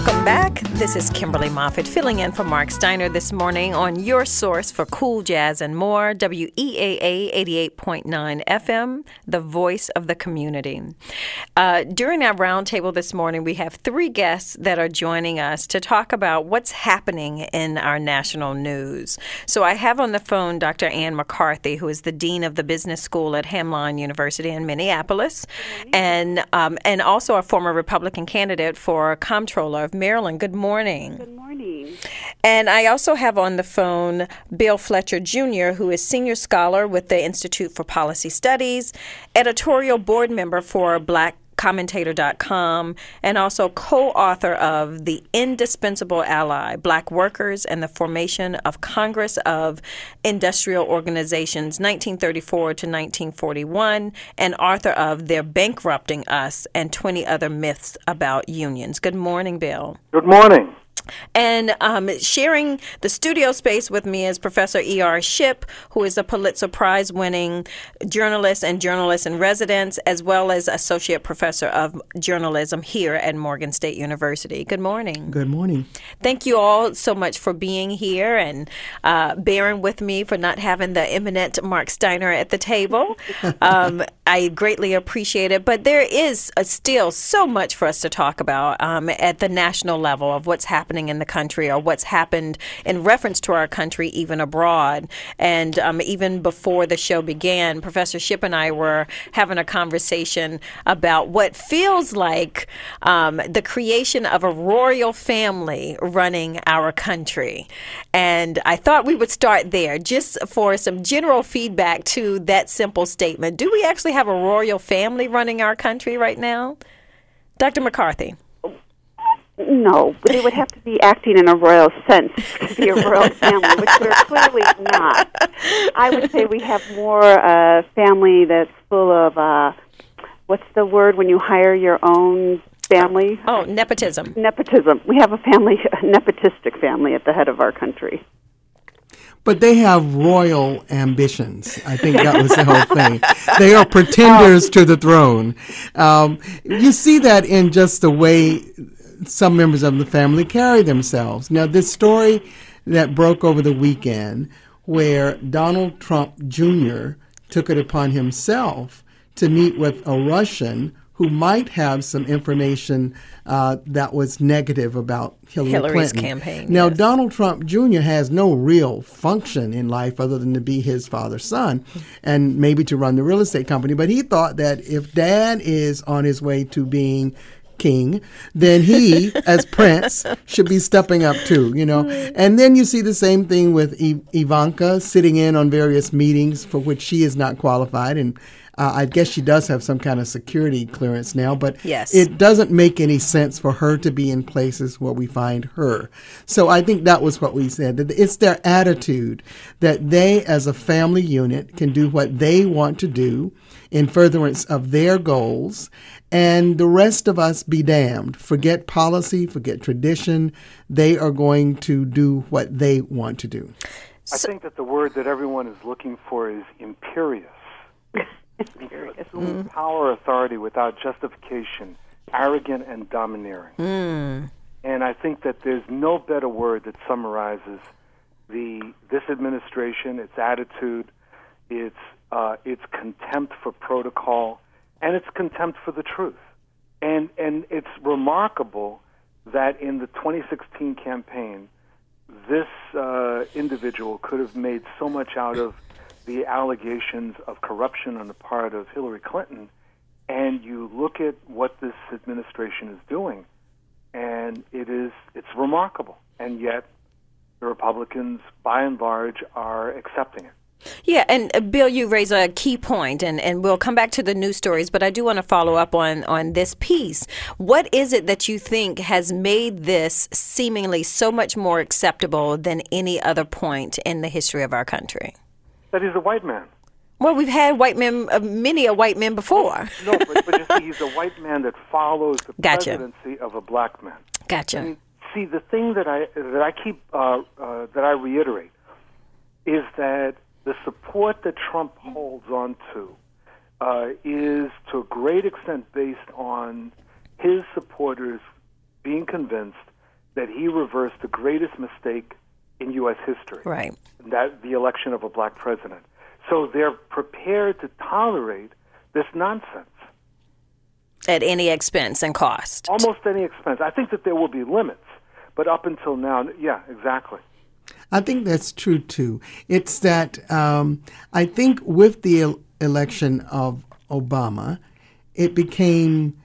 Welcome back. This is Kimberly Moffit filling in for Mark Steiner this morning on your source for cool jazz and more, WEAA 88.9 FM, the voice of the community. Uh, during our roundtable this morning, we have three guests that are joining us to talk about what's happening in our national news. So I have on the phone Dr. Anne McCarthy, who is the Dean of the Business School at Hamline University in Minneapolis, and, um, and also a former Republican candidate for Comptroller of Maryland. Good morning. Good morning. And I also have on the phone Bill Fletcher Jr., who is senior scholar with the Institute for Policy Studies, editorial board member for Black commentator.com and also co-author of the indispensable ally black workers and the formation of congress of industrial organizations 1934 to 1941 and author of they're bankrupting us and 20 other myths about unions. Good morning bill. Good morning and um, sharing the studio space with me is Professor E.R. Shipp, who is a Pulitzer Prize winning journalist and journalist in residence, as well as Associate Professor of Journalism here at Morgan State University. Good morning. Good morning. Thank you all so much for being here and uh, bearing with me for not having the eminent Mark Steiner at the table. Um, I greatly appreciate it, but there is uh, still so much for us to talk about um, at the national level of what's happening happening in the country or what's happened in reference to our country, even abroad. And um, even before the show began, Professor Shipp and I were having a conversation about what feels like um, the creation of a royal family running our country. And I thought we would start there just for some general feedback to that simple statement. Do we actually have a royal family running our country right now? Dr. McCarthy. No, they would have to be acting in a royal sense to be a royal family, which we're clearly not. I would say we have more a uh, family that's full of uh, what's the word when you hire your own family? Oh, nepotism. Nepotism. We have a family, a nepotistic family at the head of our country. But they have royal ambitions. I think that was the whole thing. They are pretenders to the throne. Um, you see that in just the way some members of the family carry themselves. Now, this story that broke over the weekend, where Donald Trump Jr. took it upon himself to meet with a Russian who might have some information uh, that was negative about Hillary Hillary's Clinton. campaign. Now, yes. Donald Trump Jr. has no real function in life other than to be his father's son and maybe to run the real estate company. But he thought that if dad is on his way to being king, then he, as prince, should be stepping up too, you know. Mm. And then you see the same thing with Ivanka sitting in on various meetings for which she is not qualified. And uh, I guess she does have some kind of security clearance now, but yes. it doesn't make any sense for her to be in places where we find her. So I think that was what we said. That it's their attitude that they, as a family unit, can do what they want to do in furtherance of their goals, and the rest of us be damned. Forget policy, forget tradition. They are going to do what they want to do. I think that the word that everyone is looking for is imperious. Mm. Power, authority without justification, arrogant and domineering. Mm. And I think that there's no better word that summarizes the this administration, its attitude, its uh, its contempt for protocol, and its contempt for the truth. And and it's remarkable that in the 2016 campaign, this uh, individual could have made so much out of the allegations of corruption on the part of Hillary Clinton, and you look at what this administration is doing, and it is it's remarkable, and yet the Republicans, by and large, are accepting it. Yeah, and uh, Bill, you raise a key point, and, and we'll come back to the news stories, but I do want to follow up on, on this piece. What is it that you think has made this seemingly so much more acceptable than any other point in the history of our country? That he's a white man. Well, we've had white men, uh, many a white man before. No, but, but you see, he's a white man that follows the Gotcha. presidency of a black man. Gotcha. And see, the thing that I that I keep uh, uh, that I reiterate is that the support that Trump holds on to uh, is to a great extent based on his supporters being convinced that he reversed the greatest mistake in U.S. history, Right. that the election of a black president. So they're prepared to tolerate this nonsense, At any expense and cost. almost any expense. I think that there will be limits, but up until now, yeah, exactly. I think that's true too. It's that um, I think with the el- election of Obama, it became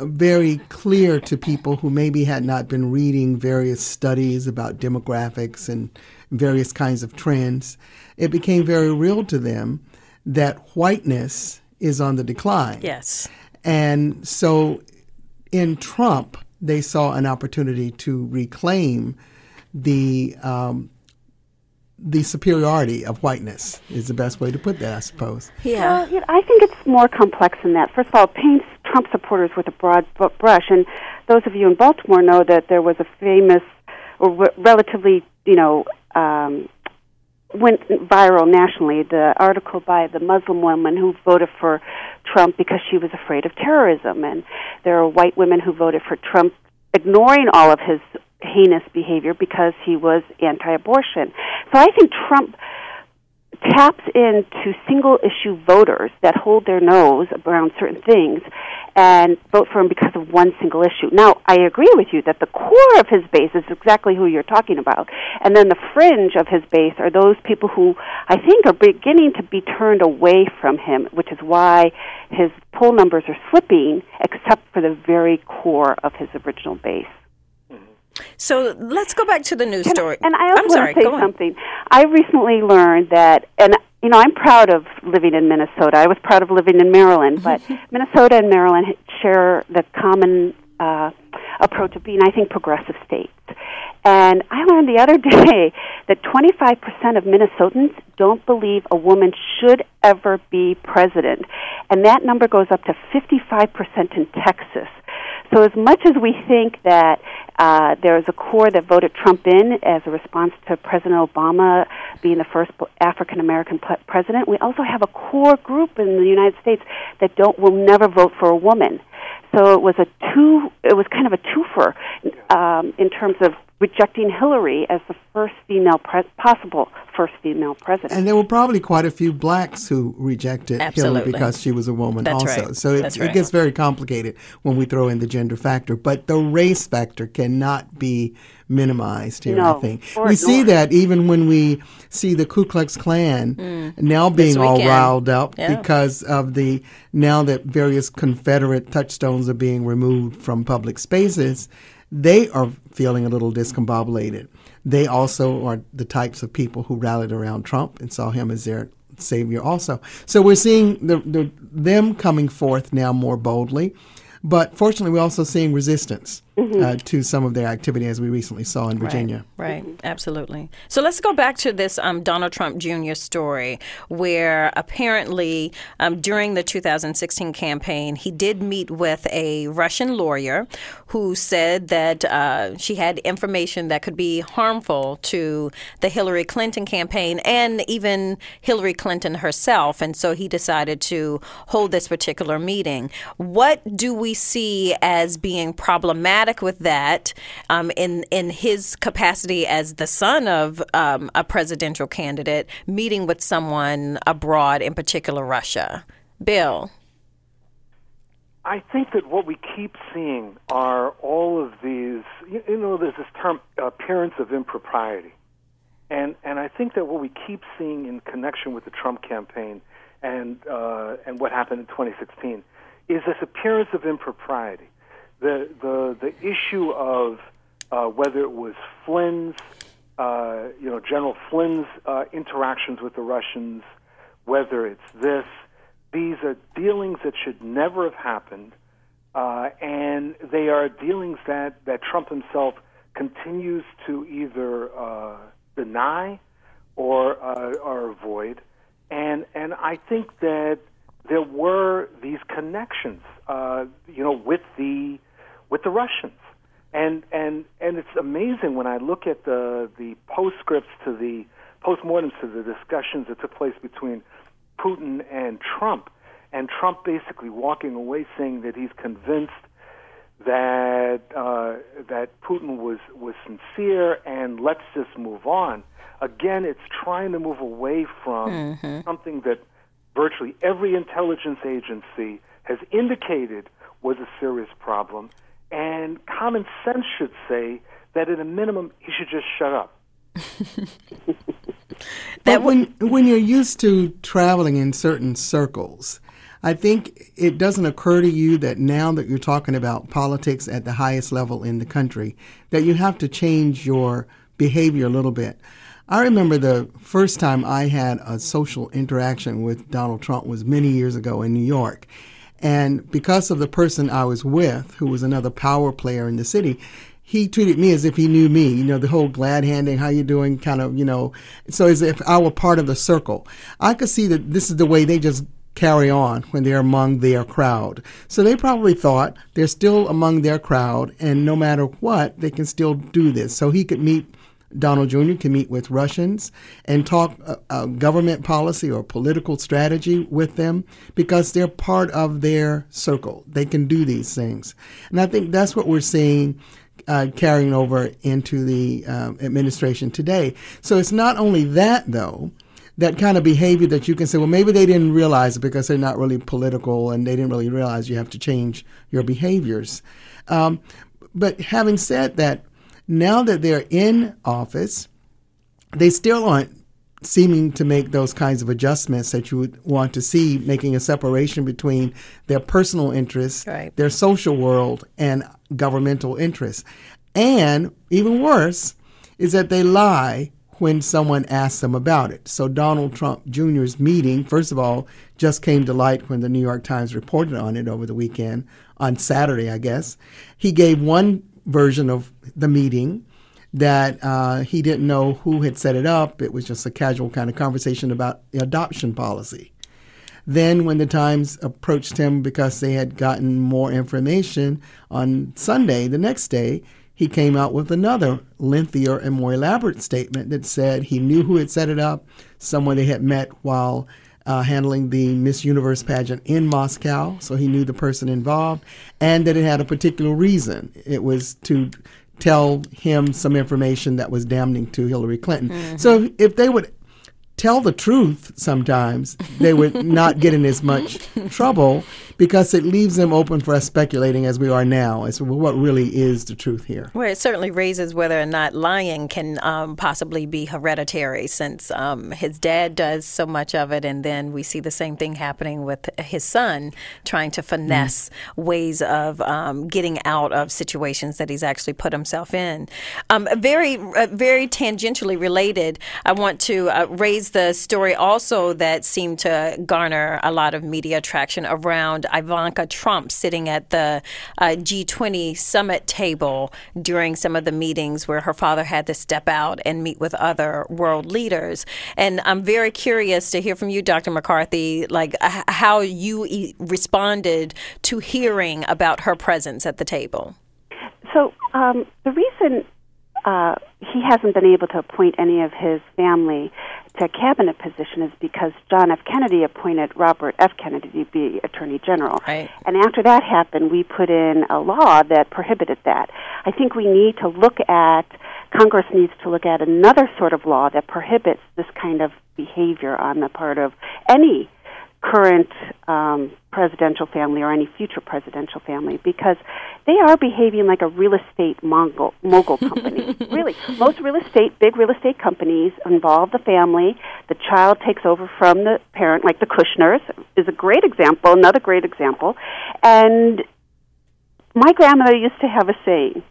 very clear to people who maybe had not been reading various studies about demographics and various kinds of trends. It became very real to them that whiteness is on the decline. Yes. And so in Trump, they saw an opportunity to reclaim the um, the superiority of whiteness is the best way to put that, I suppose. Yeah. Well, you know, I think it's more complex than that. First of all, it paints Trump supporters with a broad brush, and those of you in Baltimore know that there was a famous, or re- relatively, you know, um, went viral nationally. The article by the Muslim woman who voted for Trump because she was afraid of terrorism, and there are white women who voted for Trump, ignoring all of his heinous behavior because he was anti-abortion. So I think Trump taps into single issue voters that hold their nose around certain things and vote for him because of one single issue. Now, I agree with you that the core of his base is exactly who you're talking about. And then the fringe of his base are those people who I think are beginning to be turned away from him, which is why his poll numbers are slipping, except for the very core of his original base. So let's go back to the news story. And I also am sorry. want to say something. I recently learned that, and you know, I'm proud of living in Minnesota. I was proud of living in Maryland, but Minnesota and Maryland share the common uh, approach of being, I think, progressive states. And I learned the other day that 25% of Minnesotans don't believe a woman should ever be president. And that number goes up to 55% in Texas. So, as much as we think that uh, there is a core that voted Trump in as a response to President Obama being the first African American president, we also have a core group in the United States that don't will never vote for a woman. So it was a two. It was kind of a twofer um, in terms of rejecting Hillary as the first female pres- possible first female president. And there were probably quite a few blacks who rejected Absolutely. Hillary because she was a woman That's also. right. So it, That's it gets very complicated when we throw in the gender factor. But the race factor cannot be minimized here, I think. or we see that even when we see the Ku Klux Klan now being all Mm. riled up Yeah. because of the now that various Confederate touchstones are being removed from public spaces, they are feeling a little discombobulated. They also are the types of people who rallied around Trump and saw him as their savior also. So we're seeing the, the, them coming forth now more boldly. But fortunately, we're also seeing resistance uh, to some of their activity, as we recently saw in Virginia. Right, absolutely. So let's go back to this um, Donald Trump Jr. story, where apparently um, during the 2016 campaign, he did meet with a Russian lawyer who said that uh, she had information that could be harmful to the Hillary Clinton campaign and even Hillary Clinton herself. And so he decided to hold this particular meeting. What do we see as being problematic with that um, in in his capacity as the son of um, a presidential candidate meeting with someone abroad, in particular Russia? Bill. I think that what we keep seeing are all of these. You, know, there's this term appearance of impropriety, and and I think that what we keep seeing in connection with the Trump campaign and uh, and what happened in 2016 is this appearance of impropriety. The the the issue of uh, whether it was Flynn's, uh, you know, General Flynn's uh, interactions with the Russians, whether it's this, these are dealings that should never have happened, uh, and they are dealings that, that Trump himself continues to either uh, deny or uh, or avoid, and and I think that there were these connections, uh, you know, with the with the Russians, and and and it's amazing when I look at the the postscripts to the postmortems to the discussions that took place between Putin and Trump, and Trump basically walking away saying that he's convinced that uh, that Putin was was sincere and let's just move on. Again, it's trying to move away from Mm-hmm. something that virtually every intelligence agency has indicated was a serious problem, and common sense should say that at a minimum he should just shut up. But when when you're used to traveling in certain circles, I think it doesn't occur to you that now that you're talking about politics at the highest level in the country, that you have to change your behavior a little bit. I remember the first time I had a social interaction with Donald Trump was many years ago in New York. And because of the person I was with, who was another power player in the city, he treated me as if he knew me. You know, the whole glad handing, how you doing, kind of, you know, so as if I were part of the circle. I could see that this is the way they just carry on when they're among their crowd. So they probably thought they're still among their crowd, and no matter what, they can still do this. So he could meet Donald Jr. can meet with Russians and talk uh, uh, government policy or political strategy with them because they're part of their circle. They can do these things. And I think that's what we're seeing uh, carrying over into the um, administration today. So it's not only that, though, that kind of behavior that you can say, well, maybe they didn't realize it because they're not really political and they didn't really realize you have to change your behaviors. Um, but having said that, now that they're in office, they still aren't seeming to make those kinds of adjustments that you would want to see, making a separation between their personal interests, Right. their social world, and governmental interests. And even worse is that they lie when someone asks them about it. So Donald Trump Jr.'s meeting, first of all, just came to light when the New York Times reported on it over the weekend, on Saturday, I guess. He gave one version of the meeting that uh, he didn't know who had set it up. It was just a casual kind of conversation about the adoption policy. Then, when the Times approached him because they had gotten more information on Sunday, the next day, he came out with another lengthier and more elaborate statement that said he knew who had set it up, someone they had met while uh, handling the Miss Universe pageant in Moscow, so he knew the person involved, and that it had a particular reason. It was to tell him some information that was damning to Hillary Clinton. So if they would tell the truth sometimes, they would not get in as much trouble because it leaves them open for us speculating as we are now as to what really is the truth here. Well, it certainly raises whether or not lying can um, possibly be hereditary, since um, his dad does so much of it, and then we see the same thing happening with his son, trying to finesse ways of um, getting out of situations that he's actually put himself in. Um, very, uh, very tangentially related. I want to uh, raise the story also that seemed to garner a lot of media attraction around Ivanka Trump sitting at the uh, G20 summit table during some of the meetings where her father had to step out and meet with other world leaders. And I'm very curious to hear from you, Dr. McCarthy, like h- how you e- responded to hearing about her presence at the table. So um, the reason uh, he hasn't been able to appoint any of his family to a cabinet position is because John F. Kennedy appointed Robert F. Kennedy to be Attorney General. Right. And after that happened, we put in a law that prohibited that. I think we need to look at, Congress needs to look at another sort of law that prohibits this kind of behavior on the part of any current um, presidential family or any future presidential family because they are behaving like a real estate mogul, mogul company. really, most real estate, big real estate companies involve the family. The child takes over from the parent, like the Kushners is a great example, another great example. And my grandmother used to have a saying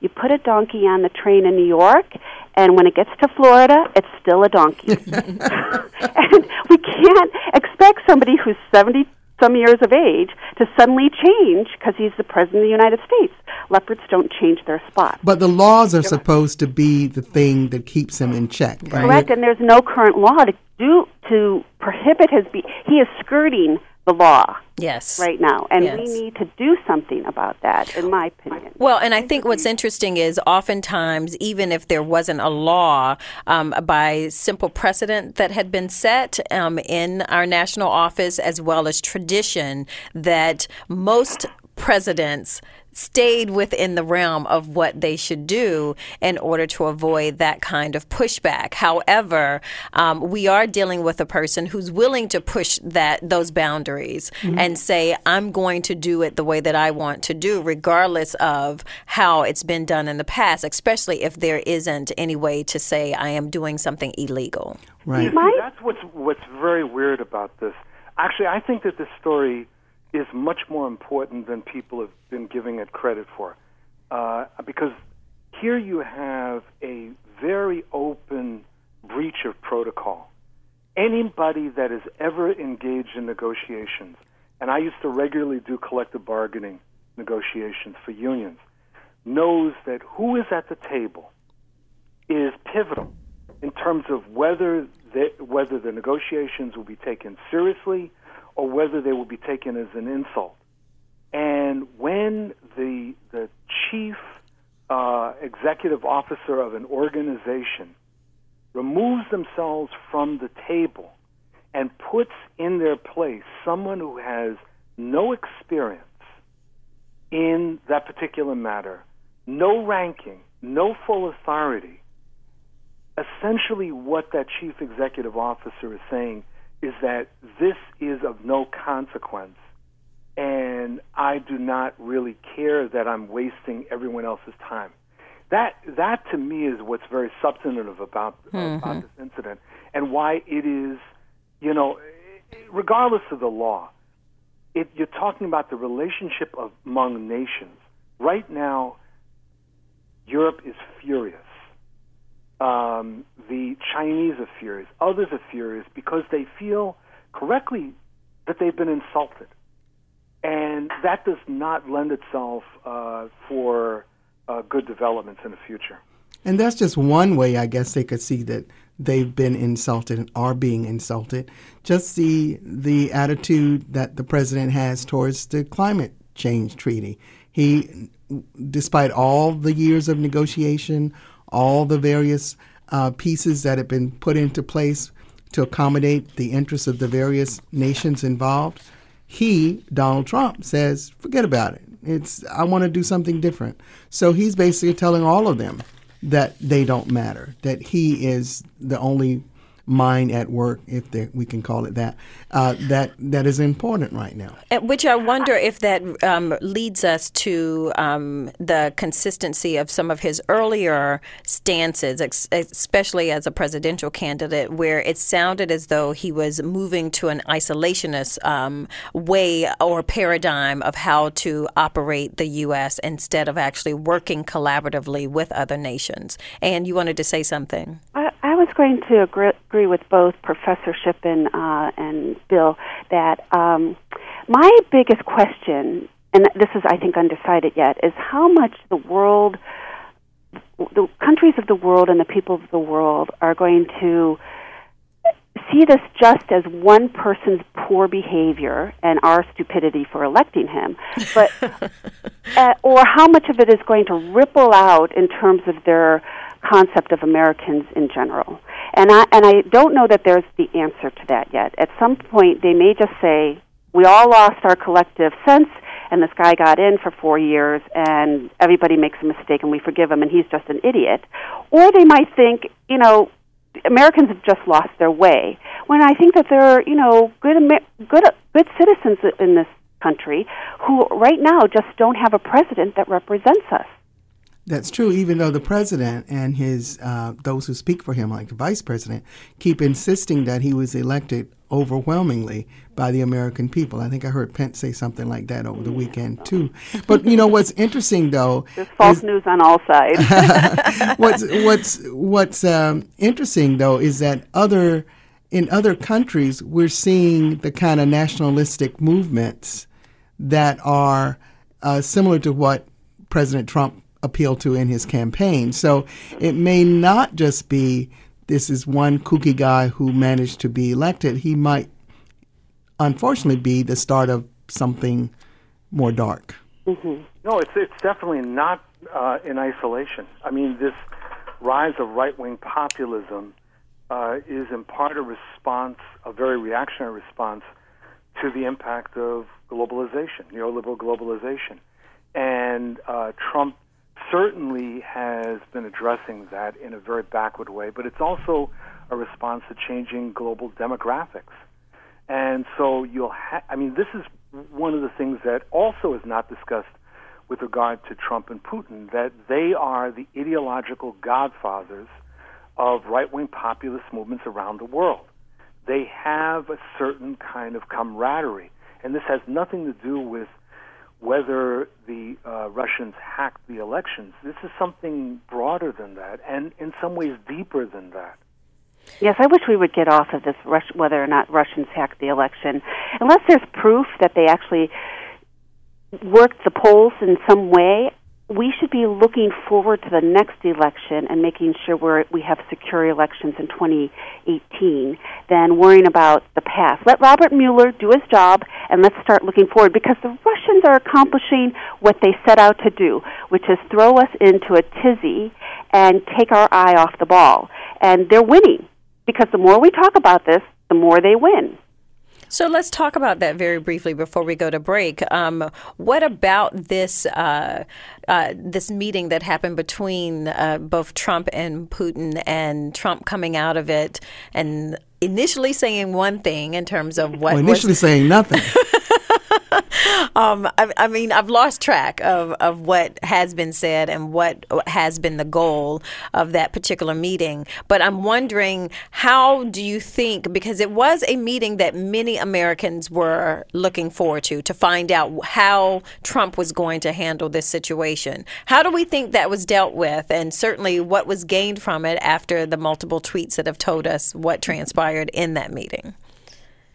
you put a donkey on the train in New York, and when it gets to Florida, it's still a donkey. and we can't expect somebody who's 70 some years of age to suddenly change because he's the president of the United States. Leopards don't change their spot. But the laws are supposed to be the thing that keeps him in check. And Correct, and there's no current law to do to prohibit his be he is skirting the law Yes. right now, and Yes. we need to do something about that, in my opinion. Well, and I think what's interesting is oftentimes, even if there wasn't a law um, by simple precedent that had been set um, in our national office, as well as tradition, that most presidents stayed within the realm of what they should do in order to avoid that kind of pushback. However, um, we are dealing with a person who's willing to push that those boundaries mm-hmm. and say, "I'm going to do it the way that I want to do, regardless of how it's been done in the past." Especially if there isn't any way to say I am doing something illegal. Right. See, that's what's what's very weird about this. Actually, I think that this story is much more important than people have been giving it credit for. Uh, because here you have a very open breach of protocol. Anybody that has ever engaged in negotiations, and I used to regularly do collective bargaining negotiations for unions, knows that who is at the table is pivotal in terms of whether the, whether the negotiations will be taken seriously or whether they will be taken as an insult. And when the the chief uh, executive officer of an organization removes themselves from the table and puts in their place someone who has no experience in that particular matter, no ranking, no full authority, essentially what that chief executive officer is saying is that this is of no consequence and I do not really care that I'm wasting everyone else's time. That that to me is what's very substantive about mm-hmm. about this incident and why it is, you know, regardless of the law, it, you're talking about the relationship of, among nations. Right now, Europe is furious um, the Chinese are furious. Others are furious because they feel correctly that they've been insulted. And that does not lend itself uh, for uh, good developments in the future. And that's just one way, I guess, they could see that they've been insulted and are being insulted. Just see the attitude that the president has towards the climate change treaty. He, despite all the years of negotiation, all the various uh, pieces that have been put into place to accommodate the interests of the various nations involved. He, Donald Trump, says, forget about it. It's I want to do something different. So he's basically telling all of them that they don't matter, that he is the only mind at work, if we can call it that, uh, that that is important right now. Which I wonder if that um, leads us to um, the consistency of some of his earlier stances, especially as a presidential candidate, where it sounded as though he was moving to an isolationist um, way or paradigm of how to operate the U.S. instead of actually working collaboratively with other nations. And you wanted to say something? I, I was going to agree agree with both Professor Shippen uh, and Bill that um, my biggest question, and this is, I think, undecided yet, is how much the world, the countries of the world, and the people of the world are going to see this just as one person's poor behavior and our stupidity for electing him, but uh, or how much of it is going to ripple out in terms of their concept of Americans in general. And I and I don't know that there's the answer to that yet. At some point they may just say we all lost our collective sense and this guy got in for 4 years and everybody makes a mistake and we forgive him and he's just an idiot. Or they might think, you know, Americans have just lost their way. When I think that there are, you know, good good good citizens in this country who right now just don't have a president that represents us. That's true, even though the president and his uh, those who speak for him, like the vice president, keep insisting that he was elected overwhelmingly by the American people. I think I heard Pence say something like that over the weekend too. But you know what's interesting though? There's false is, news on all sides. what's what's what's um, interesting though is that other in other countries we're seeing the kind of nationalistic movements that are uh, similar to what President Trump appeal to in his campaign. So it may not just be this is one kooky guy who managed to be elected. He might, unfortunately, be the start of something more dark. Mm-hmm. No, it's it's definitely not uh, in isolation. I mean, this rise of right wing populism uh, is in part a response, a very reactionary response to the impact of globalization, neoliberal globalization. And uh, Trump certainly has been addressing that in a very backward way, but it's also a response to changing global demographics. And so you'll ha- I mean, this is one of the things that also is not discussed with regard to Trump and Putin, that they are the ideological godfathers of right wing populist movements around the world. They have a certain kind of camaraderie. And this has nothing to do with whether the uh, Russians hacked the elections. This is something broader than that, and in some ways deeper than that. Yes, I wish we would get off of this Rus- whether or not Russians hacked the election, unless there's proof that they actually worked the polls in some way. We should be looking forward to the next election and making sure we're, we have secure elections in 2018 than worrying about the past. Let Robert Mueller do his job and let's start looking forward because the Russians are accomplishing what they set out to do, which is throw us into a tizzy and take our eye off the ball. And they're winning because the more we talk about this, the more they win. So let's talk about that very briefly before we go to break. Um, what about this uh, uh, this meeting that happened between uh, both Trump and Putin, and Trump coming out of it and initially saying one thing in terms of what well, initially was, saying nothing. um, I, I, mean, I've lost track of, of what has been said and what has been the goal of that particular meeting. But I'm wondering, how do you think, because it was a meeting that many Americans were looking forward to, to find out how Trump was going to handle this situation. How do we think that was dealt with? And certainly what was gained from it after the multiple tweets that have told us what transpired in that meeting?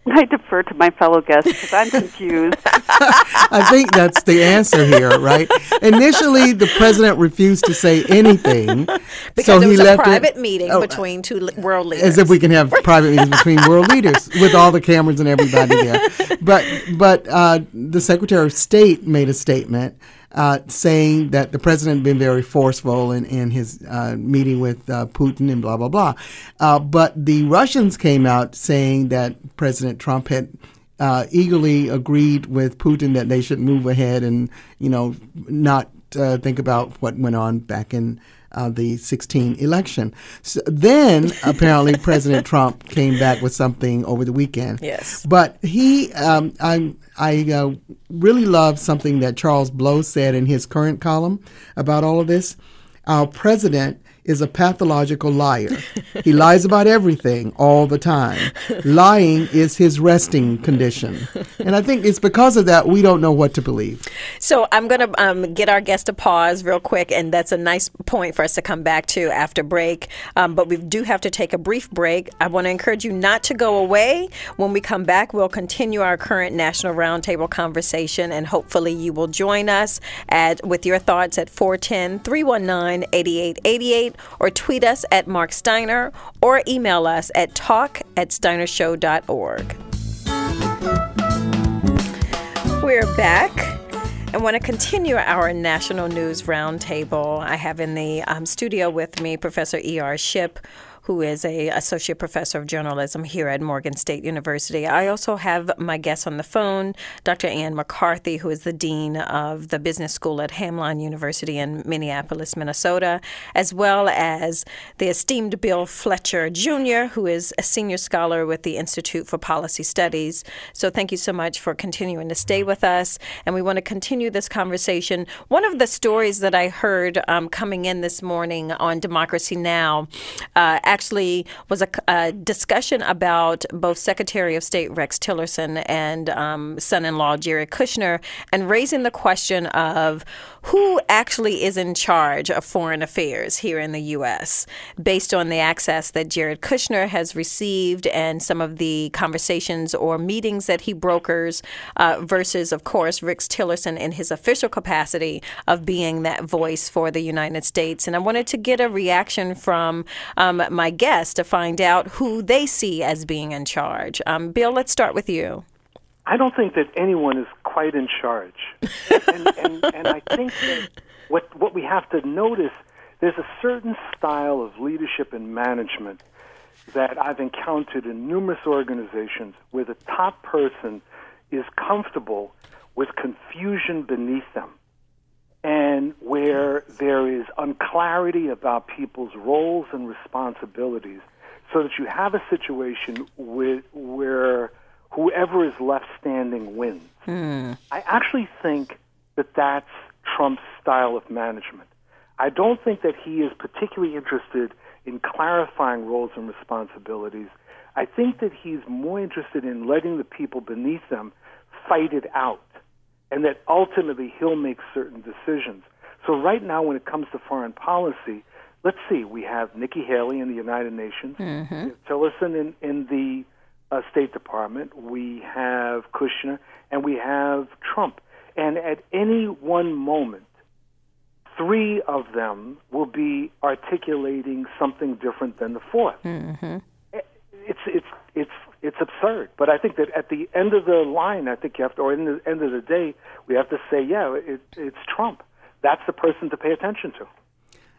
I defer to my fellow guests because I'm confused. I think that's the answer here, right? Initially, the president refused to say anything, because so it he was left a private it, meeting oh, between two world leaders. as if we can have private meetings between world leaders with all the cameras and everybody there. But but uh, the Secretary of State made a statement uh, saying that the president had been very forceful in, in his uh, meeting with uh, Putin and blah, blah, blah. Uh, but the Russians came out saying that President Trump had uh, eagerly agreed with Putin that they should move ahead and, you know, not uh, think about what went on back in uh, the 16 election. So then apparently President Trump came back with something over the weekend. Yes. But he, um, I, I uh, really love something that Charles Blow said in his current column about all of this. Our president is a pathological liar. he lies about everything all the time. Lying is his resting condition. And I think it's because of that we don't know what to believe. So I'm going to um, get our guest to pause real quick, and that's a nice point for us to come back to after break. Um, but we do have to take a brief break. I want to encourage you not to go away. When we come back, we'll continue our current National Roundtable conversation, and hopefully you will join us at with your thoughts at 410 319 8888 or tweet us at Mark Steiner or email us at talk at steinershow.org. We're back. I want to continue our national news roundtable. I have in the um, studio with me Professor E.R. Shipp who is a associate professor of journalism here at Morgan State University. I also have my guest on the phone, Dr. Anne McCarthy, who is the dean of the business school at Hamline University in Minneapolis, Minnesota, as well as the esteemed Bill Fletcher Jr., who is a senior scholar with the Institute for Policy Studies. So thank you so much for continuing to stay with us, and we want to continue this conversation. One of the stories that I heard um, coming in this morning on Democracy Now. Uh, actually was a, a, discussion about both Secretary of State Rex Tillerson and um, son in law Jared Kushner and raising the question of who actually is in charge of foreign affairs here in the U.S. based on the access that Jared Kushner has received and some of the conversations or meetings that he brokers uh, versus, of course, Rex Tillerson in his official capacity of being that voice for the United States. And I wanted to get a reaction from um, my guests to find out who they see as being in charge. Um, Bill, let's start with you. I don't think that anyone is quite in charge, and, and, and I think that what what we have to notice there's a certain style of leadership and management that I've encountered in numerous organizations where the top person is comfortable with confusion beneath them and where there is unclarity about people's roles and responsibilities, so that you have a situation with, where whoever is left standing wins. Hmm. I actually think that that's Trump's style of management. I don't think that he is particularly interested in clarifying roles and responsibilities. I think that he's more interested in letting the people beneath them fight it out, and that ultimately he'll make certain decisions. So, right now, when it comes to foreign policy, let's see, we have Nikki Haley in the United Nations, mm-hmm. Tillerson in, in the uh, State Department, we have Kushner, and we have Trump. And at any one moment, three of them will be articulating something different than the 4th Mm-hmm. It's it's it's it's absurd. But I think that at the end of the line, I think you have to, or in the end of the day, we have to say, yeah, it, it's Trump. That's the person to pay attention to.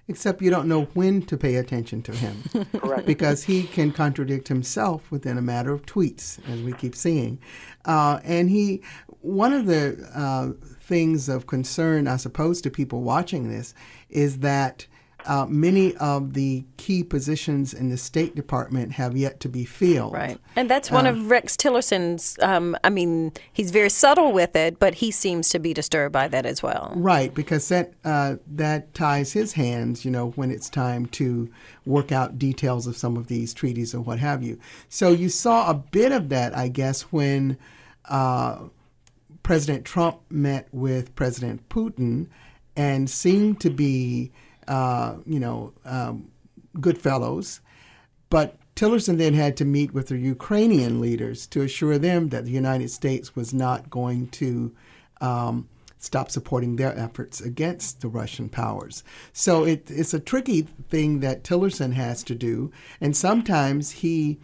Except you don't know when to pay attention to him. Correct. because he can contradict himself within a matter of tweets, as we keep seeing. Uh, and he, one of the uh, things of concern, I suppose, to people watching this is that uh, many of the key positions in the State Department have yet to be filled. Right. And that's one of Rex Tillerson's, um, I mean, he's very subtle with it, but he seems to be disturbed by that as well. Right, because that uh, that ties his hands, you know, when it's time to work out details of some of these treaties or what have you. So you saw a bit of that, I guess, when uh, President Trump met with President Putin and seemed to be, uh, you know, um, good fellows. But Tillerson then had to meet with the Ukrainian leaders to assure them that the United States was not going to um, stop supporting their efforts against the Russian powers. So it, it's a tricky thing that Tillerson has to do. And sometimes he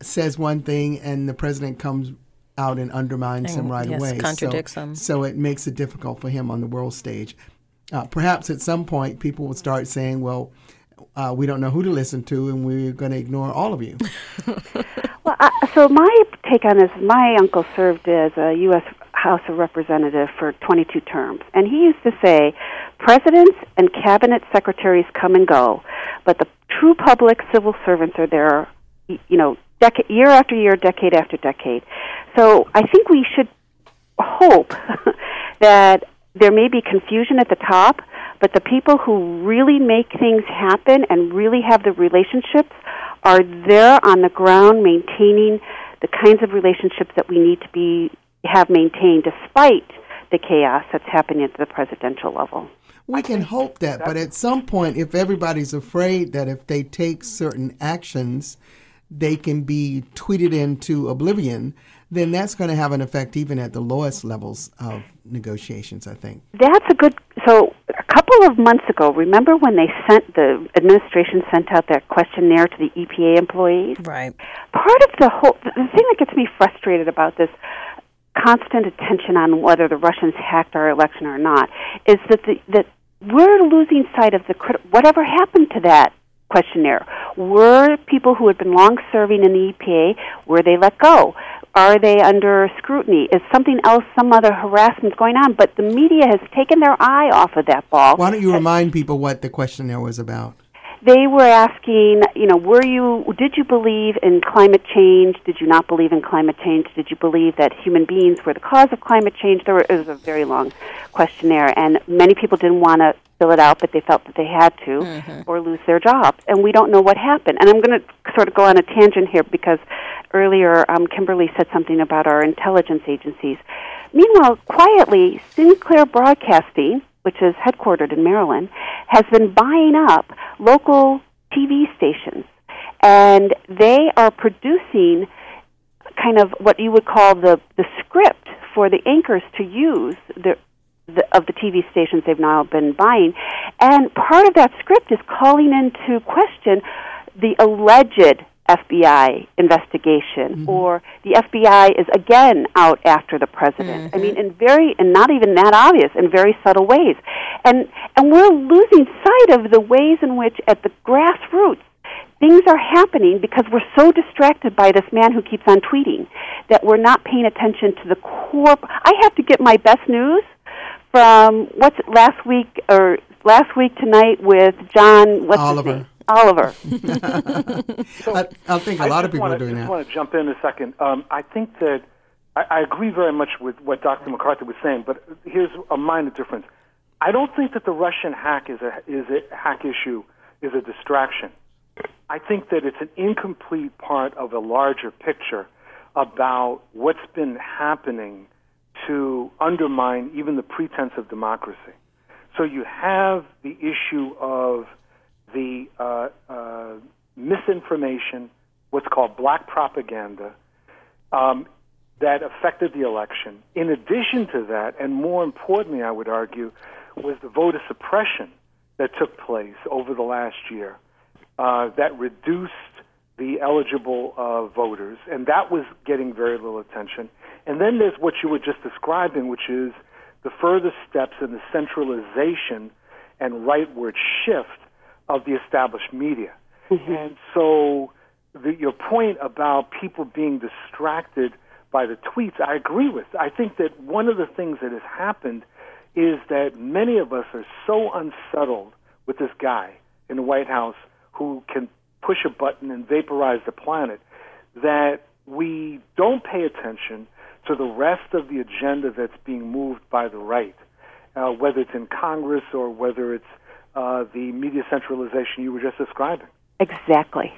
says one thing and the president comes out and undermines him right yes, away. contradicts so, him. So it makes it difficult for him on the world stage. Uh, perhaps at some point people will start saying, well, uh, we don't know who to listen to, and we're going to ignore all of you. Well, I, so my take on this, my uncle served as a U.S. House of Representative for 22 terms, and he used to say, presidents and cabinet secretaries come and go, but the true public civil servants are there, you know, decade, year after year, decade after decade. So I think we should hope that there may be confusion at the top, but the people who really make things happen and really have the relationships are there on the ground maintaining the kinds of relationships that we need to be have maintained despite the chaos that's happening at the presidential level. We can hope that, but at some point, if everybody's afraid that if they take certain actions, they can be tweeted into oblivion, then that's going to have an effect even at the lowest levels of negotiations, I think. That's a good. So a couple of months ago, remember when they sent the administration sent out that questionnaire to the EPA employees? Right. Part of the whole the thing that gets me frustrated about this constant attention on whether the Russians hacked our election or not is that the, that we're losing sight of the crit- whatever happened to that questionnaire. Were people who had been long serving in the EPA were they let go? Are they under scrutiny? Is something else, some other harassment going on? But the media has taken their eye off of that ball. Why don't you remind people what the questionnaire was about? they were asking, you know, were you did you believe in climate change? Did you not believe in climate change? Did you believe that human beings were the cause of climate change? There were, it was a very long questionnaire, and many people didn't want to fill it out, but they felt that they had to mm-hmm. or lose their jobs. And we don't know what happened. And I'm going to sort of go on a tangent here because earlier um, Kimberly said something about our intelligence agencies. Meanwhile, quietly, Sinclair Broadcasting which is headquartered in Maryland, has been buying up local TV stations. And they are producing kind of what you would call the, the script for the anchors to use the, the, of the TV stations they've now been buying. And part of that script is calling into question the alleged FBI investigation, mm-hmm. or the FBI is again out after the president. I mean, mm-hmm. in very and not even that obvious, in very subtle ways, and and we're losing sight of the ways in which, at the grassroots, things are happening because we're so distracted by this man who keeps on tweeting that we're not paying attention to the core. I have to get my best news from what's it, last week or last week tonight with John what's his Oliver. name? Oliver. I, I think a I lot of people wanna, are doing just that. want to jump in a second. Um, I think that I, I agree very much with what Dr. McCarthy was saying, but here's a minor difference. I don't think that the Russian hack is a is a hack issue is a distraction. I think that it's an incomplete part of a larger picture about what's been happening to undermine even the pretense of democracy. So you have the issue of the uh, uh, misinformation, what's called black propaganda, um, that affected the election. In addition to that, and more importantly, I would argue, was the voter suppression that took place over the last year uh, that reduced the eligible uh, voters, and that was getting very little attention. And then there's what you were just describing, which is the further steps in the centralization and rightward shift of the established media. And so, the, your point about people being distracted by the tweets, I agree with. I think that one of the things that has happened is that many of us are so unsettled with this guy in the White House who can push a button and vaporize the planet that we don't pay attention to the rest of the agenda that's being moved by the right, uh, whether it's in Congress or whether it's uh, the media centralization you were just describing. exactly.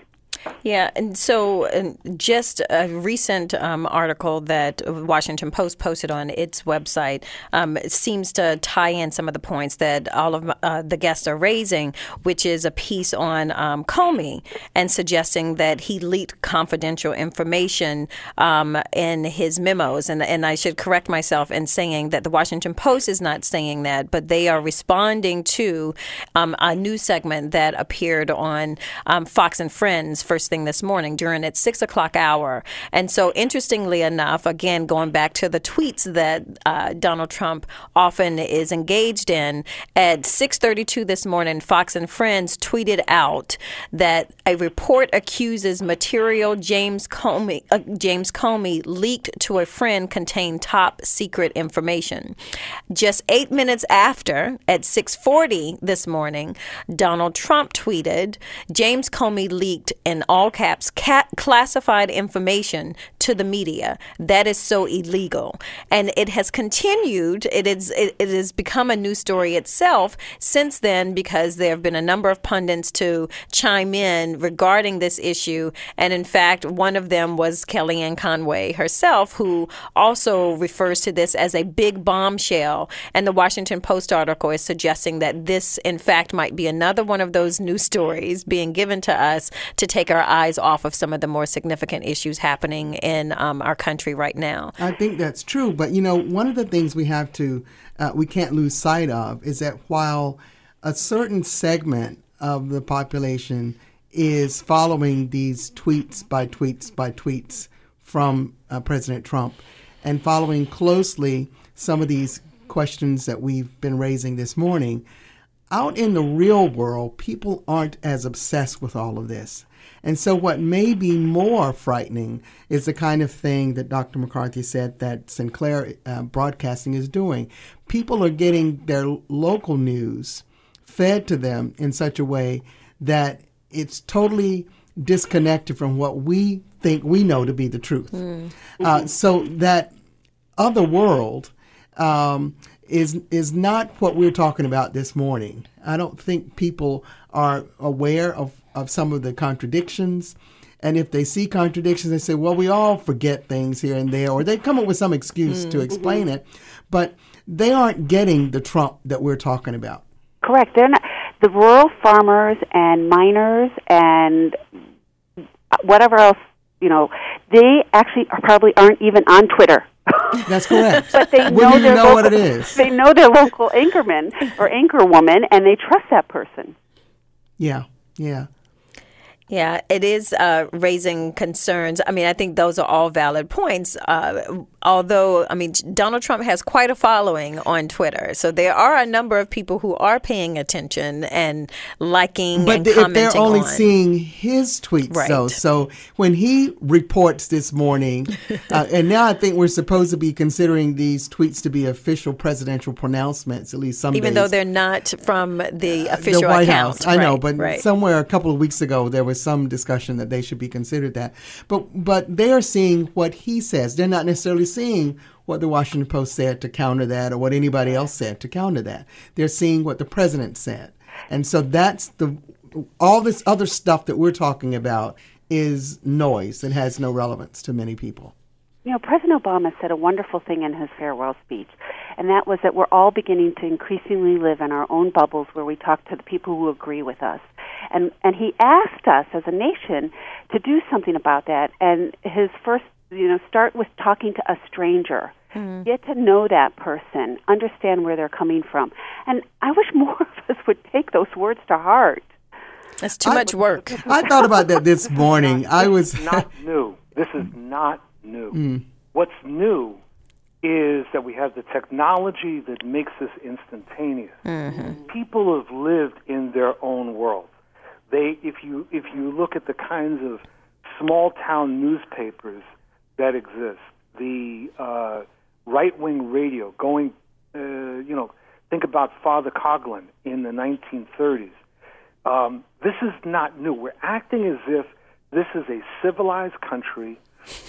Yeah, and so just a recent um, article that Washington Post posted on its website um, seems to tie in some of the points that all of uh, the guests are raising, which is a piece on um, Comey and suggesting that he leaked confidential information um, in his memos. And, and I should correct myself in saying that the Washington Post is not saying that, but they are responding to um, a news segment that appeared on um, Fox and Friends first thing this morning during its six o'clock hour. And so, interestingly enough, again, going back to the tweets that uh, Donald Trump often is engaged in, at 6:32 this morning, Fox and Friends tweeted out that a report accuses material James Comey uh, James Comey leaked to a friend contained top secret information. Just eight minutes after, at 6:40 this morning, Donald Trump tweeted, "James Comey leaked in all caps ca- classified information to the media. That is so illegal." And it has continued. It is it, it has become a news story itself since then because there have been a number of pundits to chime in regarding this issue. And in fact, one of them was Kellyanne Conway herself, who also refers to this as a big bombshell. And the Washington Post article is suggesting that this, in fact, might be another one of those news stories being given to us to take eyes off of some of the more significant issues happening in um, our country right now. I think that's true, but you know, one of the things we have to, uh, we can't lose sight of is that while a certain segment of the population is following these tweets by tweets by tweets from uh, President Trump and following closely some of these questions that we've been raising this morning, out in the real world, people aren't as obsessed with all of this. And so, what may be more frightening is the kind of thing that Dr. McCarthy said that Sinclair uh, Broadcasting is doing. People are getting their local news fed to them in such a way that it's totally disconnected from what we think we know to be the truth. Uh, so, that other world um, is is not what we're talking about this morning. I don't think people are aware of, of some of the contradictions. And if they see contradictions, they say, well, we all forget things here and there, or they come up with some excuse to mm-hmm. explain it. But they aren't getting the Trump that we're talking about. Correct. They're not the rural farmers and miners and whatever else. You know, they actually are, probably aren't even on Twitter. That's correct. but they know their know local, what it is. They know their local anchorman or anchorwoman, and they trust that person. Yeah, yeah. Yeah, it is uh, raising concerns. I mean, I think those are all valid points. Uh, although, I mean, Donald Trump has quite a following on Twitter, so there are a number of people who are paying attention and liking but and if they're only on. seeing his tweets, Right. though, so when he reports this morning, uh, and now I think we're supposed to be considering these tweets to be official presidential pronouncements, at least some even days. though they're not from the official the White account. House. I know, but right. somewhere a couple of weeks ago there was some discussion that they should be considered that. But but they are seeing what he says. They're not necessarily seeing what the Washington Post said to counter that or what anybody else said to counter that. They're seeing what the president said. And so that's the all this other stuff that we're talking about is noise and has no relevance to many people. You know, President Obama said a wonderful thing in his farewell speech, and that was that we're all beginning to increasingly live in our own bubbles where we talk to the people who agree with us. And and he asked us as a nation to do something about that. And his first, you know, start with talking to a stranger. Get to know that person, understand where they're coming from. And I wish more of us would take those words to heart. That's too much work. I thought about that this morning. I was not new. This is not new. Mm. What's new is that we have the technology that makes this instantaneous. People have lived in their own world. They, if you if you look at the kinds of small town newspapers that exist, the uh, right wing radio going, uh, you know, think about Father Coughlin in the 1930s. Um, this is not new. We're acting as if this is a civilized country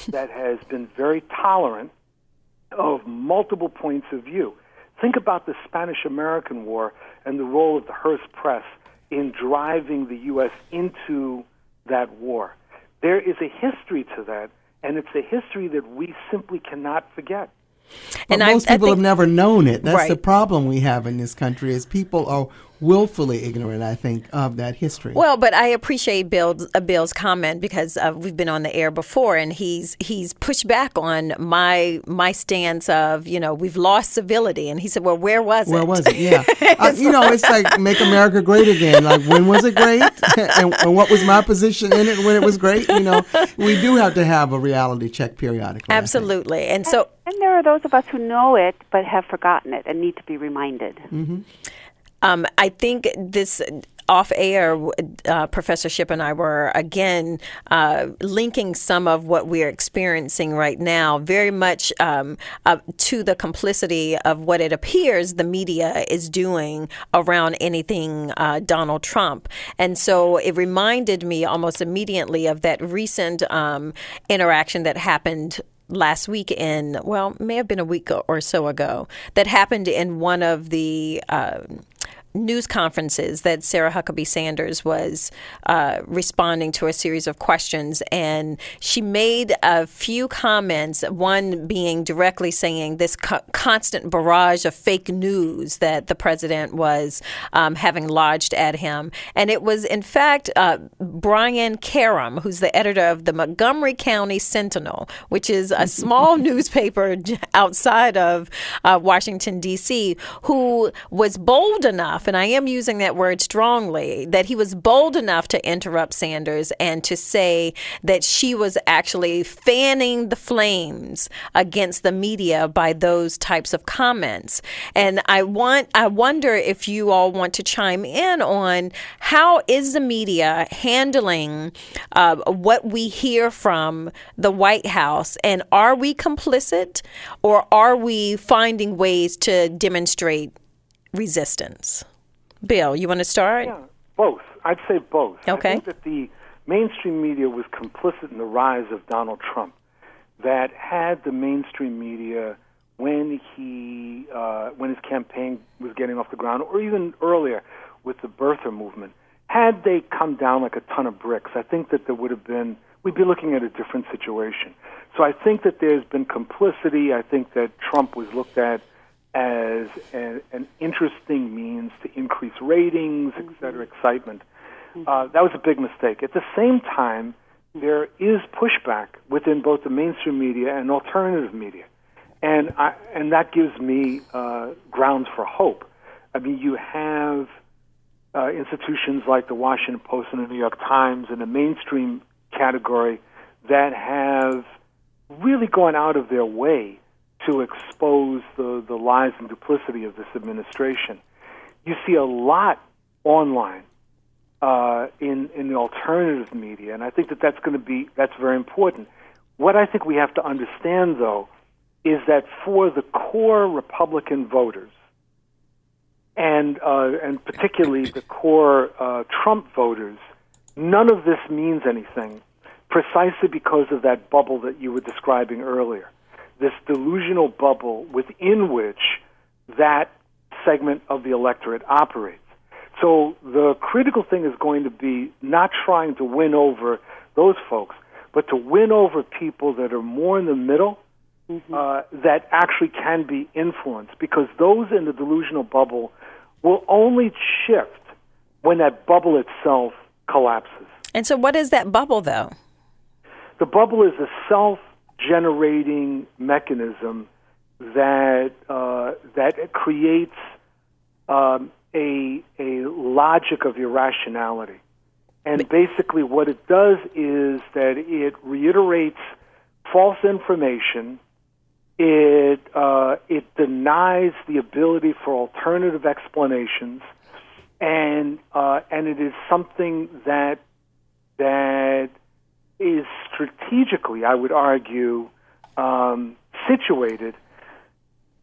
that has been very tolerant of multiple points of view. Think about the Spanish American War and the role of the Hearst Press in driving the U.S. into that war. There is a history to that, and it's a history that we simply cannot forget. But And I- most I people think- have never known it. That's the problem we have in this country is people are willfully ignorant, I think, of that history. Well, but I appreciate Bill's, uh, Bill's comment because uh, we've been on the air before, and he's he's pushed back on my my stance of you know we've lost civility, and he said, well, where was it? Where was it? Yeah. uh, you know, it's like make America great again. Like, when was it great? and, and what was my position in it when it was great? You know, we do have to have a reality check periodically. Absolutely, and so And there are those of us who know it but have forgotten it and need to be reminded. Um, I think this off air, uh, Professor Shipp and I were again uh, linking some of what we're experiencing right now very much um, uh, to the complicity of what it appears the media is doing around anything uh, Donald Trump. And so it reminded me almost immediately of that recent um, interaction that happened last week in well may have been a week or so ago that happened in one of the uh, news conferences that Sarah Huckabee Sanders was uh, responding to a series of questions, and she made a few comments. One being directly saying this co- constant barrage of fake news that the president was um, having lodged at him, and it was in fact uh, Brian Karem, who's the editor of the Montgomery County Sentinel, which is a small newspaper outside of uh, Washington D.C., who was bold enough, and I am using that word strongly, that he was bold enough to interrupt Sanders and to say that she was actually fanning the flames against the media by those types of comments. And I want, I wonder if you all want to chime in on how is the media handling uh, what we hear from the White House, and are we complicit, or are we finding ways to demonstrate resistance? Bill, you want to start? Yeah, both. I'd say both. Okay. I think that the mainstream media was complicit in the rise of Donald Trump. That had the mainstream media when he uh, when his campaign was getting off the ground, or even earlier with the birther movement, had they come down like a ton of bricks, I think that there would have been we'd be looking at a different situation. So I think that there's been complicity. I think that Trump was looked at as a, an interesting means to increase ratings, et cetera, excitement. Uh, that was a big mistake. At the same time, there is pushback within both the mainstream media and alternative media, and I, and that gives me uh, grounds for hope. I mean, you have uh, institutions like the Washington Post and the New York Times in the mainstream category that have really gone out of their way to expose the, the lies and duplicity of this administration. You see a lot online uh, in in the alternative media, and I think that that's going to be that's very important. What I think we have to understand, though, is that for the core Republican voters, and uh, and particularly the core uh, Trump voters, none of this means anything, precisely because of that bubble that you were describing earlier, this delusional bubble within which that segment of the electorate operates. So the critical thing is going to be not trying to win over those folks, but to win over people that are more in the middle. Mm-hmm. Uh, that actually can be influenced because those in the delusional bubble will only shift when that bubble itself collapses. And so, what is that bubble, though? The bubble is a self generating mechanism that, uh, that creates um, a, a logic of irrationality. And basically, what it does is that it reiterates false information. It uh, it denies the ability for alternative explanations, and uh, and it is something that that is strategically, I would argue, um, situated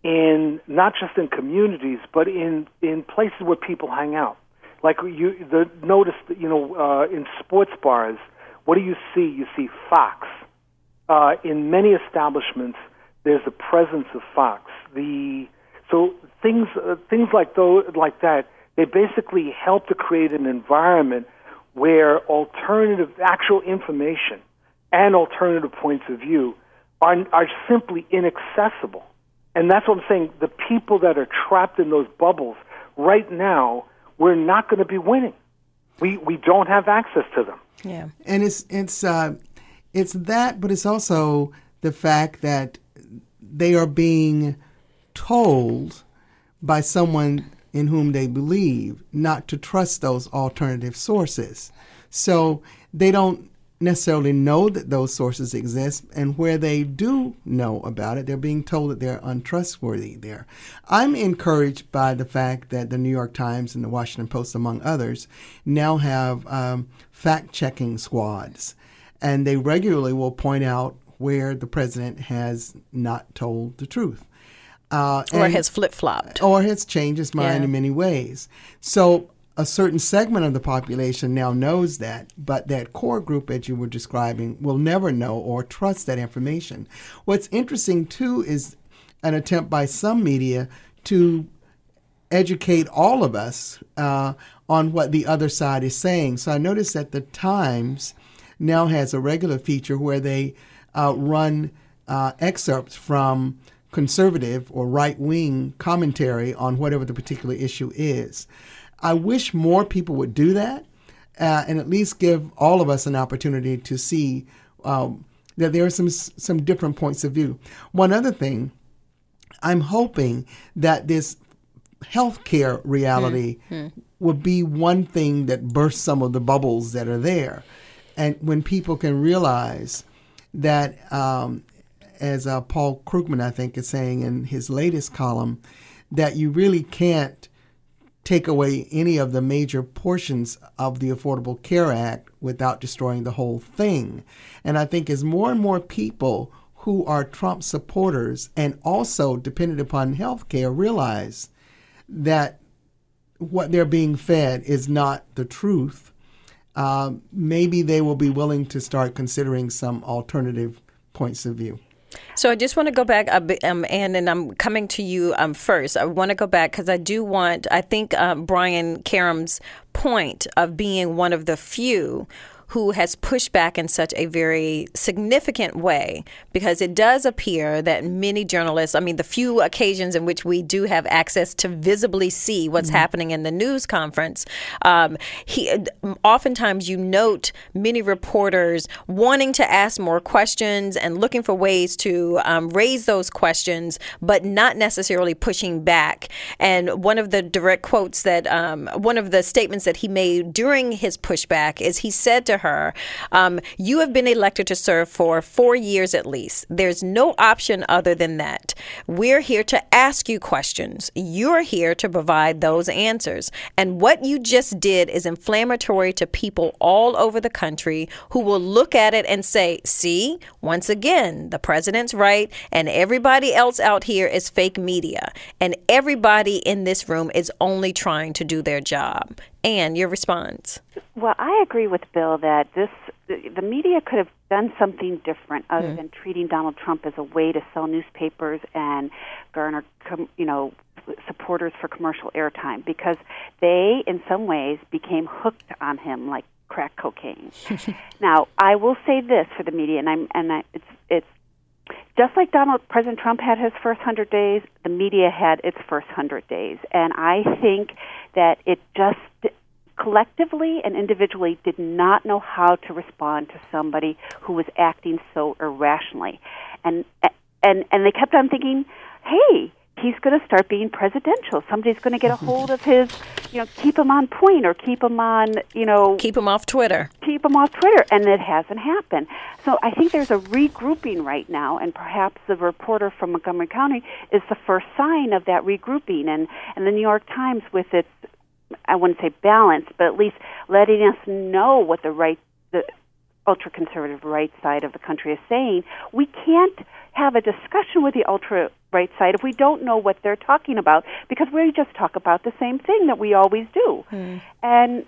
in not just in communities, but in in places where people hang out. Like you, the notice that you know uh, in sports bars, what do you see? You see Fox. Uh, in many establishments, there's a presence of Fox. The so things uh, things like those like that they basically help to create an environment where alternative actual information and alternative points of view are are simply inaccessible and that's what I'm saying. The people that are trapped in those bubbles right now, we're not going to be winning. We we don't have access to them. Yeah, and it's it's uh, it's that, but it's also the fact that they are being told by someone in whom they believe not to trust those alternative sources. So they don't necessarily know that those sources exist, and where they do know about it, they're being told that they're untrustworthy there. I'm encouraged by the fact that the New York Times and the Washington Post, among others, now have um, fact checking squads, and they regularly will point out where the president has not told the truth. Uh, or has flip flopped. Or has changed his mind yeah. in many ways. So a certain segment of the population now knows that, but that core group that you were describing will never know or trust that information. What's interesting too is an attempt by some media to educate all of us uh, on what the other side is saying. So I noticed that the Times now has a regular feature where they uh, run uh, excerpts from conservative or right wing commentary on whatever the particular issue is. I wish more people would do that uh, and at least give all of us an opportunity to see um, that there are some some different points of view. One other thing, I'm hoping that this healthcare reality mm will be one thing that bursts some of the bubbles that are there, and when people can realize that, um, as uh, Paul Krugman I think is saying in his latest column, that you really can't take away any of the major portions of the Affordable Care Act without destroying the whole thing. And I think as more and more people who are Trump supporters and also dependent upon health care realize that what they're being fed is not the truth, uh, maybe they will be willing to start considering some alternative points of view. So I just want to go back, um, and and I'm coming to you um, first. I want to go back because I do want. I think um, Brian Karem's point of being one of the few who has pushed back in such a very significant way because it does appear that many journalists, I mean, the few occasions in which we do have access to visibly see what's mm-hmm. happening in the news conference, um, he oftentimes you note many reporters wanting to ask more questions and looking for ways to um, raise those questions, but not necessarily pushing back. And one of the direct quotes that um, one of the statements that he made during his pushback is he said to her, um, You have been elected to serve for four years at least. There's no option other than that. We're here to ask you questions. You're here to provide those answers. And what you just did is inflammatory to people all over the country who will look at it and say, See, once again, the president's right, and everybody else out here is fake media. And everybody in this room is only trying to do their job. And your response? Well, I agree with Bill that this the media could have done something different other mm. than treating Donald Trump as a way to sell newspapers and garner, you know, supporters for commercial airtime because they, in some ways, became hooked on him like crack cocaine. now, I will say this for the media, and I'm and I, it's it's just like Donald President Trump had his first hundred days, the media had its first hundred days, and I think that it just collectively and individually did not know how to respond to somebody who was acting so irrationally, and and and they kept on thinking, hey he's going to start being presidential. Somebody's going to get a hold of his, you know, keep him on point or keep him on, you know, keep him off Twitter. Keep him off Twitter, and it hasn't happened. So I think there's a regrouping right now, and perhaps the reporter from Montgomery County is the first sign of that regrouping. And and the New York Times, with its, I wouldn't say balance, but at least letting us know what the right the ultra conservative right side of the country is saying, we can't have a discussion with the ultra right side if we don't know what they're talking about because we just talk about the same thing that we always do. Hmm. And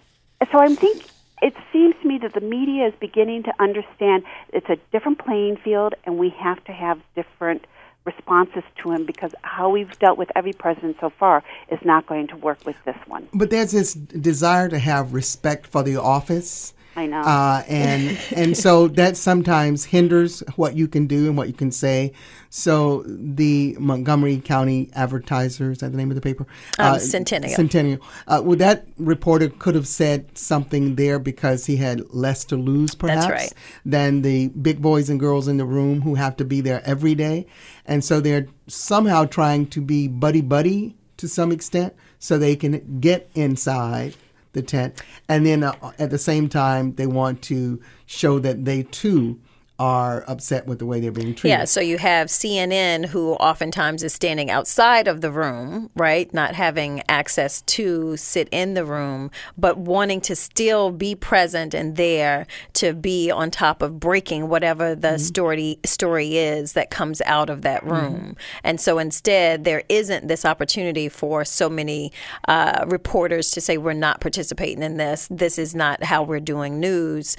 so I'm thinking it seems to me that the media is beginning to understand it's a different playing field and we have to have different responses to him because how we've dealt with every president so far is not going to work with this one. But there's this desire to have respect for the office I know. Uh, and and so that sometimes hinders what you can do and what you can say. So the Montgomery County Advertiser is that the name of the paper? Um, uh, Centennial. Centennial. Uh, well, that reporter could have said something there because he had less to lose, perhaps, right. than the big boys and girls in the room who have to be there every day, and so they're somehow trying to be buddy buddy to some extent so they can get inside the tent. And then uh, at the same time, they want to show that they too are upset with the way they're being treated. Yeah, so you have CNN who oftentimes is standing outside of the room, right? Not having access to sit in the room, but wanting to still be present and there to be on top of breaking whatever the mm-hmm. story story is that comes out of that room. Mm-hmm. And so instead, there isn't this opportunity for so many uh, reporters to say we're not participating in this. This is not how we're doing news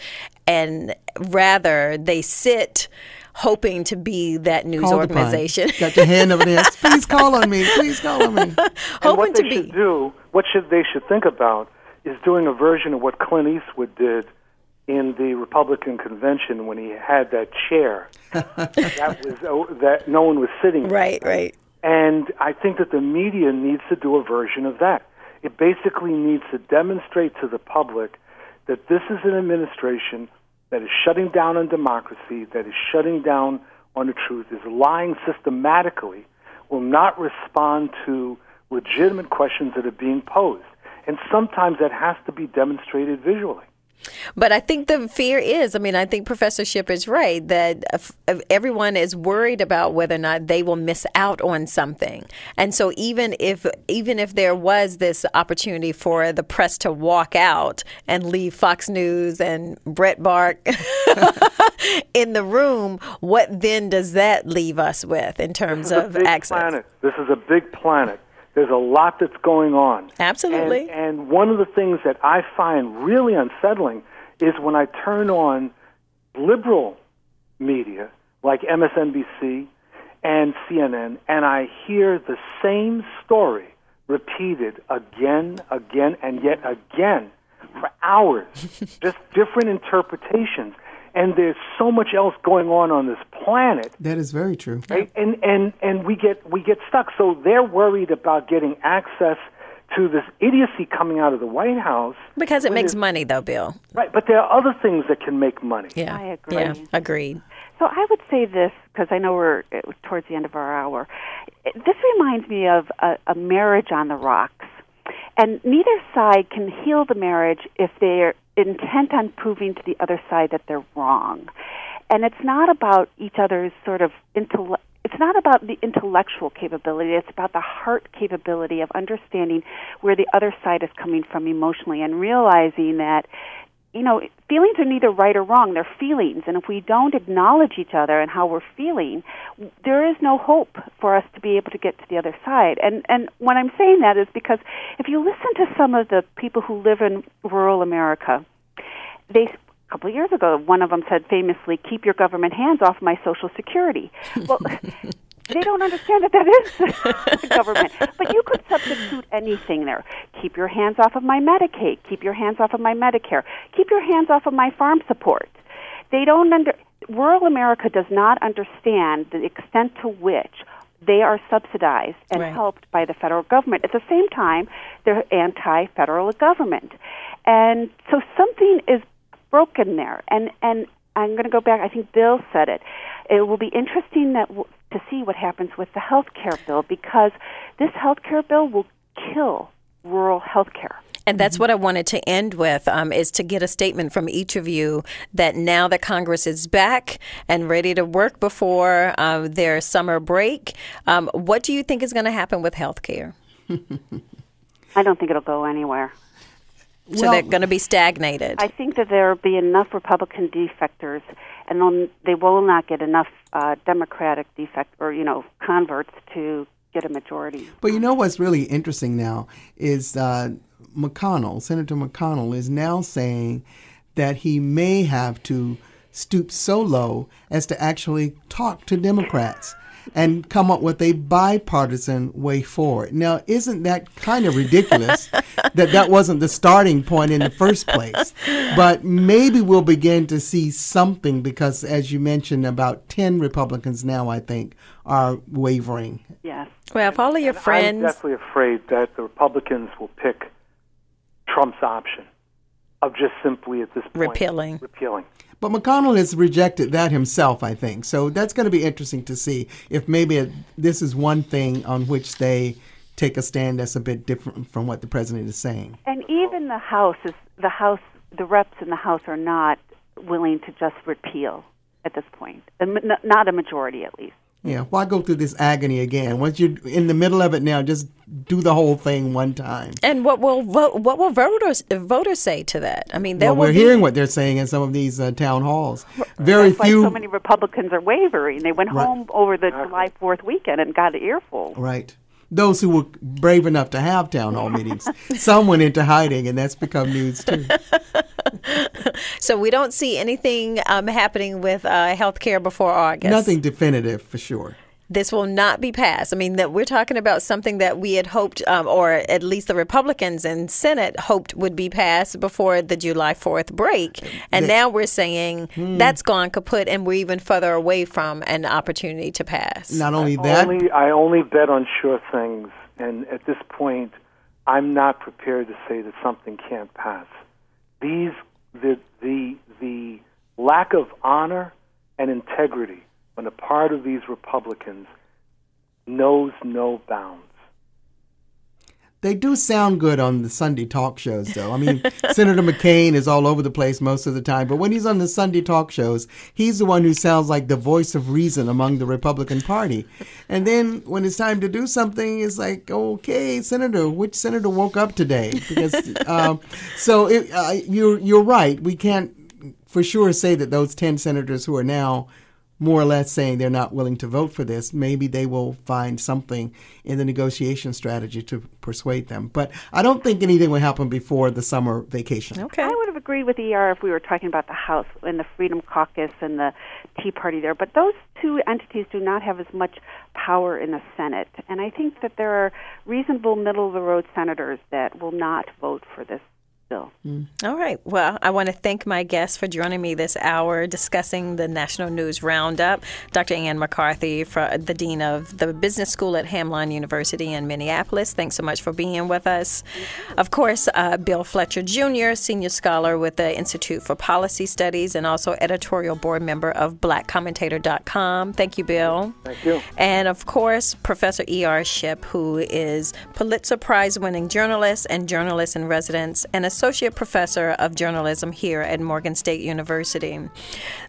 and rather they sit hoping to be that news call organization. Got your hand over there. Please call on me. Please call on me. hoping what they to should be. do, what should they should think about, is doing a version of what Clint Eastwood did in the Republican convention when he had that chair that was oh, that no one was sitting. Right, right. And I think that the media needs to do a version of that. It basically needs to demonstrate to the public that this is an administration that is shutting down on democracy, that is shutting down on the truth, is lying systematically, will not respond to legitimate questions that are being posed. And sometimes that has to be demonstrated visually. But I think the fear is, I mean, I think Professor Shipp is right that everyone is worried about whether or not they will miss out on something. And so even if even if there was this opportunity for the press to walk out and leave Fox News and Breitbart in the room, what then does that leave us with in terms of access? Planet. This is a big planet. There's a lot that's going on. Absolutely. And, and one of the things that I find really unsettling is when I turn on liberal media like MSNBC and CNN and I hear the same story repeated again, again, and yet again for hours, just different interpretations. And there's so much else going on on this planet That is very true. right? And and and we get we get stuck. So they're worried about getting access to this idiocy coming out of the White House, Because it makes money, though, Bill. right? But there are other things that can make money. Yeah. I agree. Yeah, agreed. So I would say this because I know we're uh, towards the end of our hour. This reminds me of a, a marriage on the rocks, and neither side can heal the marriage if they're intent on proving to the other side that they're wrong. And it's not about each other's sort of intellect. It's not about the intellectual capability. It's about the heart capability of understanding where the other side is coming from emotionally and realizing that you know, feelings are neither right or wrong. They're feelings. And if we don't acknowledge each other and how we're feeling, there is no hope for us to be able to get to the other side. And, and when I'm saying that is because if you listen to some of the people who live in rural America, they, a couple of years ago, one of them said famously, keep your government hands off my Social Security. Well, they don't understand that that is the government. But you could substitute anything there. Keep your hands off of my Medicaid. Keep your hands off of my Medicare. Keep your hands off of my farm support. They don't under rural America does not understand the extent to which they are subsidized and Right. helped by the federal government. At the same time, they're anti-federal government, and so something is broken there. And and I'm going to go back. I think Bill said it. It will be interesting that w- to see what happens with the health care bill because this health care bill will kill rural health care. And that's what I wanted to end with um, is to get a statement from each of you that now that Congress is back and ready to work before uh, their summer break, um, what do you think is going to happen with health care? I don't think it'll go anywhere. So Well- they're going to be stagnated. I think that there will be enough Republican defectors, and they will not get enough uh, Democratic defect or you know converts to get a majority. But you know what's really interesting now is uh, McConnell, Senator McConnell, is now saying that he may have to stoop so low as to actually talk to Democrats and come up with a bipartisan way forward. Now, isn't that kind of ridiculous that that wasn't the starting point in the first place? But maybe we'll begin to see something because, as you mentioned, about 10 Republicans now, I think, are wavering. Yes. well, if all of your friends. I'm definitely afraid that the Republicans will pick Trump's option of just simply at this point Repealing. repealing. But McConnell has rejected that himself, I think. So that's going to be interesting to see if maybe it, this is one thing on which they take a stand that's a bit different from what the president is saying. And even the House is the House, the reps in the House are not willing to just repeal at this point. Not a majority, at least. Yeah, why go through this agony again? Once you're in the middle of it now, just do the whole thing one time. And what will vote, what will voters voters say to that? I mean, there Well, will we're be, hearing what they're saying in some of these uh, town halls. Very That's why few. so many Republicans are wavering. They went Right. home over the July 4th weekend and got an earful. Right. Those who were brave enough to have town hall meetings. Some went into hiding, and that's become news too. So we don't see anything um, happening with uh, health care before August. Nothing definitive for sure. This will not be passed. I mean, that we're talking about something that we had hoped, um, or at least the Republicans in Senate hoped would be passed before the July 4th break. And They- now we're saying Hmm. that's gone kaput and we're even further away from an opportunity to pass. Not only that, Only I only bet on sure things, and at this point, I'm not prepared to say that something can't pass. These the the the lack of honor and integrity on a part of these Republicans knows no bounds. They do sound good on the Sunday talk shows, though. I mean, Senator McCain is all over the place most of the time, but when he's on the Sunday talk shows, he's the one who sounds like the voice of reason among the Republican Party. And then when it's time to do something, it's like, okay, Senator, which senator woke up today? Because um, so it, uh, you're you're right. We can't for sure say that those ten senators who are now more or less saying they're not willing to vote for this, maybe they will find something in the negotiation strategy to persuade them. But I don't think anything will happen before the summer vacation. Okay. I would have agreed with ER if we were talking about the House and the Freedom Caucus and the Tea Party there, but those two entities do not have as much power in the Senate. And I think that there are reasonable middle of the road senators that will not vote for this still. All right. Well, I want to thank my guests for joining me this hour discussing the National News Roundup. Dr. Anne McCarthy, for the Dean of the Business School at Hamline University in Minneapolis. Thanks so much for being with us. Of course, uh, Bill Fletcher Jr., Senior Scholar with the Institute for Policy Studies and also editorial board member of blackcommentator.com. Thank you, Bill. Thank you. And of course, Professor E.R. Shipp, who is Pulitzer Prize winning journalist and journalist in residence and associate professor of journalism here at Morgan State University.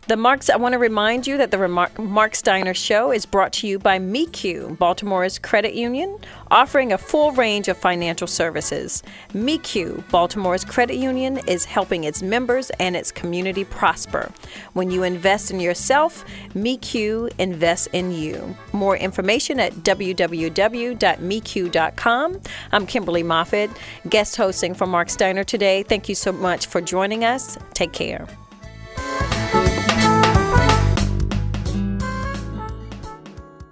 The Marks, I want to remind you that the Mark, Steiner Show is brought to you by MECU, Baltimore's credit union, offering a full range of financial services. MECU, Baltimore's credit union, is helping its members and its community prosper. When you invest in yourself, MECU invests in you. More information at www.mecu.com. I'm Kimberly Moffit, guest hosting for Mark Steiner today. Thank you so much for joining us. Take care.